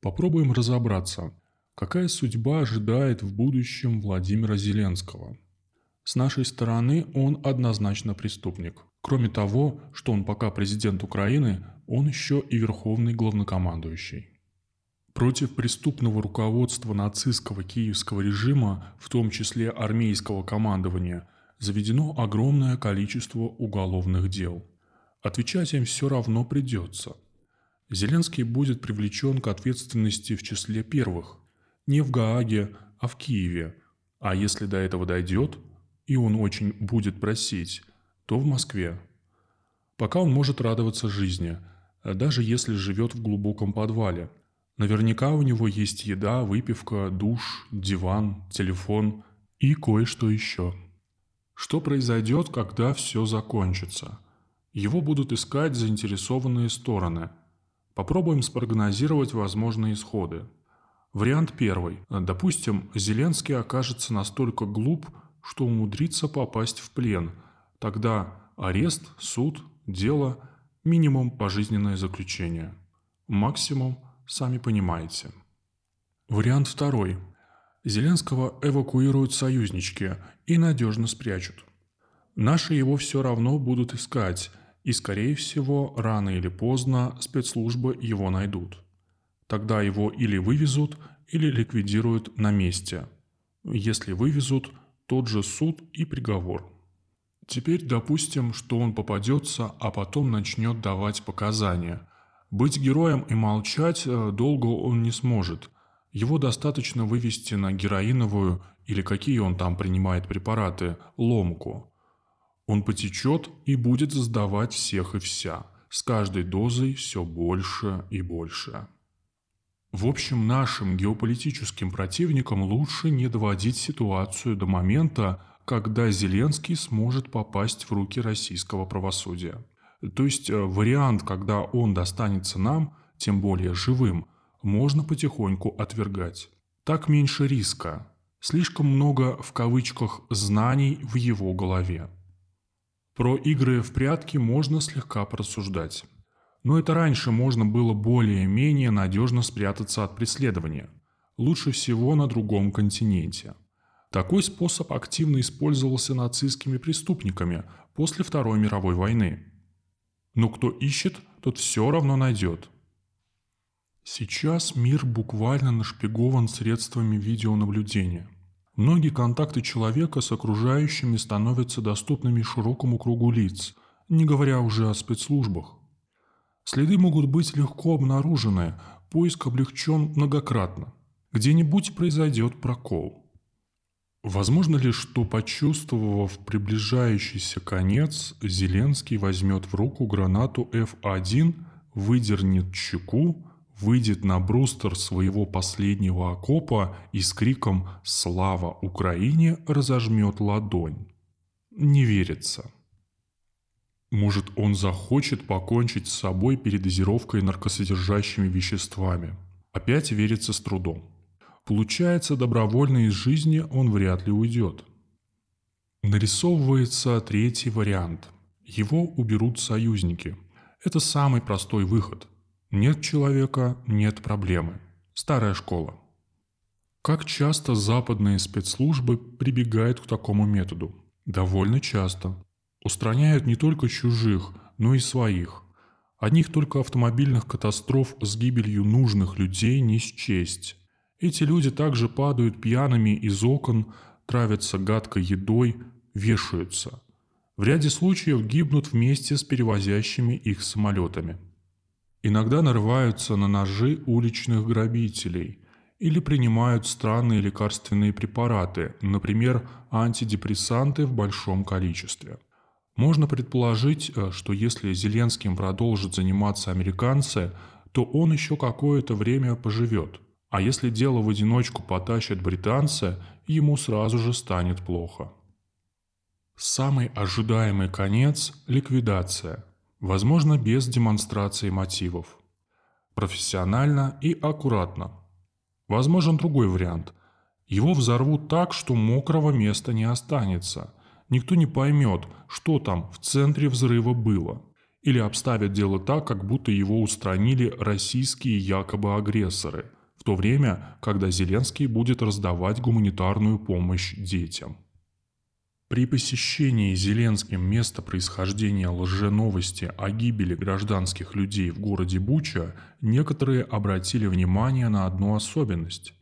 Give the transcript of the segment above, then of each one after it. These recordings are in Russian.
Попробуем разобраться, какая судьба ожидает в будущем Владимира Зеленского. С нашей стороны он однозначно преступник. Кроме того, что он пока президент Украины, он еще и верховный главнокомандующий. Против преступного руководства нацистского киевского режима, в том числе армейского командования, заведено огромное количество уголовных дел. Отвечать им все равно придется. Зеленский будет привлечен к ответственности в числе первых. Не в Гааге, а в Киеве. А если до этого дойдет, и он очень будет просить, то в Москве. Пока он может радоваться жизни, даже если живет в глубоком подвале. Наверняка у него есть еда, выпивка, душ, диван, телефон и кое-что еще. Что произойдет, когда все закончится? Его будут искать заинтересованные стороны. Попробуем спрогнозировать возможные исходы. Вариант первый. Допустим, Зеленский окажется настолько глуп, что умудрится попасть в плен. Тогда арест, суд, дело, минимум пожизненное заключение. Максимум, сами понимаете. Вариант второй. Зеленского эвакуируют союзнички и надежно спрячут. Наши его все равно будут искать, и, скорее всего, рано или поздно спецслужбы его найдут. Тогда его или вывезут, или ликвидируют на месте. Если вывезут, тот же суд и приговор. Теперь допустим, что он попадется, а потом начнет давать показания. Быть героем и молчать э, долго он не сможет – его достаточно вывести на героиновую или какие он там принимает препараты, ломку. Он потечет и будет сдавать всех и вся, с каждой дозой все больше и больше. В общем, нашим геополитическим противникам лучше не доводить ситуацию до момента, когда Зеленский сможет попасть в руки российского правосудия. То есть э, вариант, когда он достанется нам, тем более живым – можно потихоньку отвергать. Так меньше риска. Слишком много в кавычках знаний в его голове. Про игры в прятки можно слегка порассуждать. Но это раньше можно было более-менее надежно спрятаться от преследования. Лучше всего на другом континенте. Такой способ активно использовался нацистскими преступниками после Второй мировой войны. Но кто ищет, тот все равно найдет – Сейчас мир буквально нашпигован средствами видеонаблюдения. Многие контакты человека с окружающими становятся доступными широкому кругу лиц, не говоря уже о спецслужбах. Следы могут быть легко обнаружены, поиск облегчен многократно. Где-нибудь произойдет прокол. Возможно ли, что почувствовав приближающийся конец, Зеленский возьмет в руку гранату F1, выдернет чеку, выйдет на брустер своего последнего окопа и с криком «Слава Украине!» разожмет ладонь. Не верится. Может, он захочет покончить с собой передозировкой наркосодержащими веществами. Опять верится с трудом. Получается, добровольно из жизни он вряд ли уйдет. Нарисовывается третий вариант. Его уберут союзники. Это самый простой выход – нет человека – нет проблемы. Старая школа. Как часто западные спецслужбы прибегают к такому методу? Довольно часто. Устраняют не только чужих, но и своих. Одних только автомобильных катастроф с гибелью нужных людей не счесть. Эти люди также падают пьяными из окон, травятся гадкой едой, вешаются. В ряде случаев гибнут вместе с перевозящими их самолетами – Иногда нарываются на ножи уличных грабителей или принимают странные лекарственные препараты, например, антидепрессанты в большом количестве. Можно предположить, э, что если Зеленским продолжат заниматься американцы, то он еще какое-то время поживет. А если дело в одиночку потащат британцы, ему сразу же станет плохо. Самый ожидаемый конец – ликвидация – Возможно, без демонстрации мотивов. Профессионально и аккуратно. Возможен другой вариант. Его взорвут так, что мокрого места не останется. Никто не поймет, что там в центре взрыва было. или обставят дело так, как будто его устранили российские якобы агрессоры, в то время, когда Зеленский будет раздавать гуманитарную помощь детям. При посещении Зеленским места происхождения лженовости о гибели гражданских людей в городе Буча, некоторые обратили внимание на одну особенность.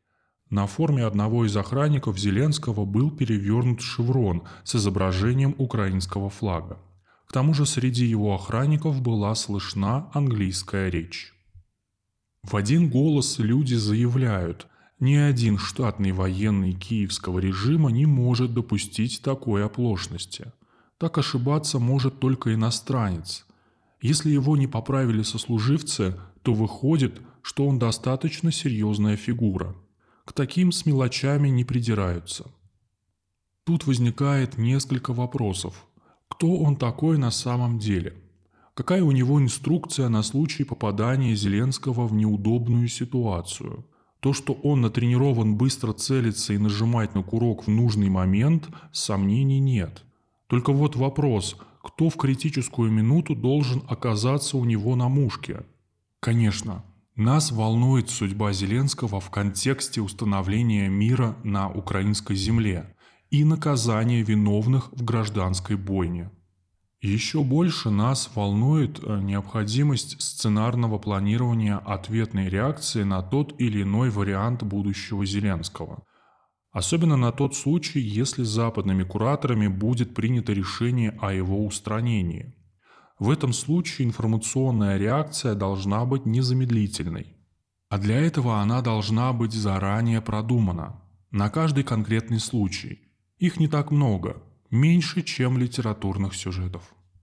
На форме одного из охранников Зеленского был перевернут шеврон с изображением украинского флага. К тому же среди его охранников была слышна английская речь. В один голос люди заявляют, ни один штатный военный киевского режима не может допустить такой оплошности. Так ошибаться может только иностранец. Если его не поправили сослуживцы, то выходит, что он достаточно серьезная фигура – к таким с мелочами не придираются. Тут возникает несколько вопросов. Кто он такой на самом деле? Какая у него инструкция на случай попадания Зеленского в неудобную ситуацию? То, что он натренирован быстро целиться и нажимать на курок в нужный момент, сомнений нет. Только вот вопрос, кто в критическую минуту должен оказаться у него на мушке? Конечно, нас волнует судьба Зеленского в контексте установления мира на украинской земле и наказания виновных в гражданской бойне. Еще больше нас волнует э, необходимость сценарного планирования ответной реакции на тот или иной вариант будущего Зеленского. Особенно на тот случай, если западными кураторами будет принято решение о его устранении – в этом случае информационная реакция должна быть незамедлительной. А для этого она должна быть заранее продумана. На каждый конкретный случай. Их не так много, меньше, чем литературных сюжетов.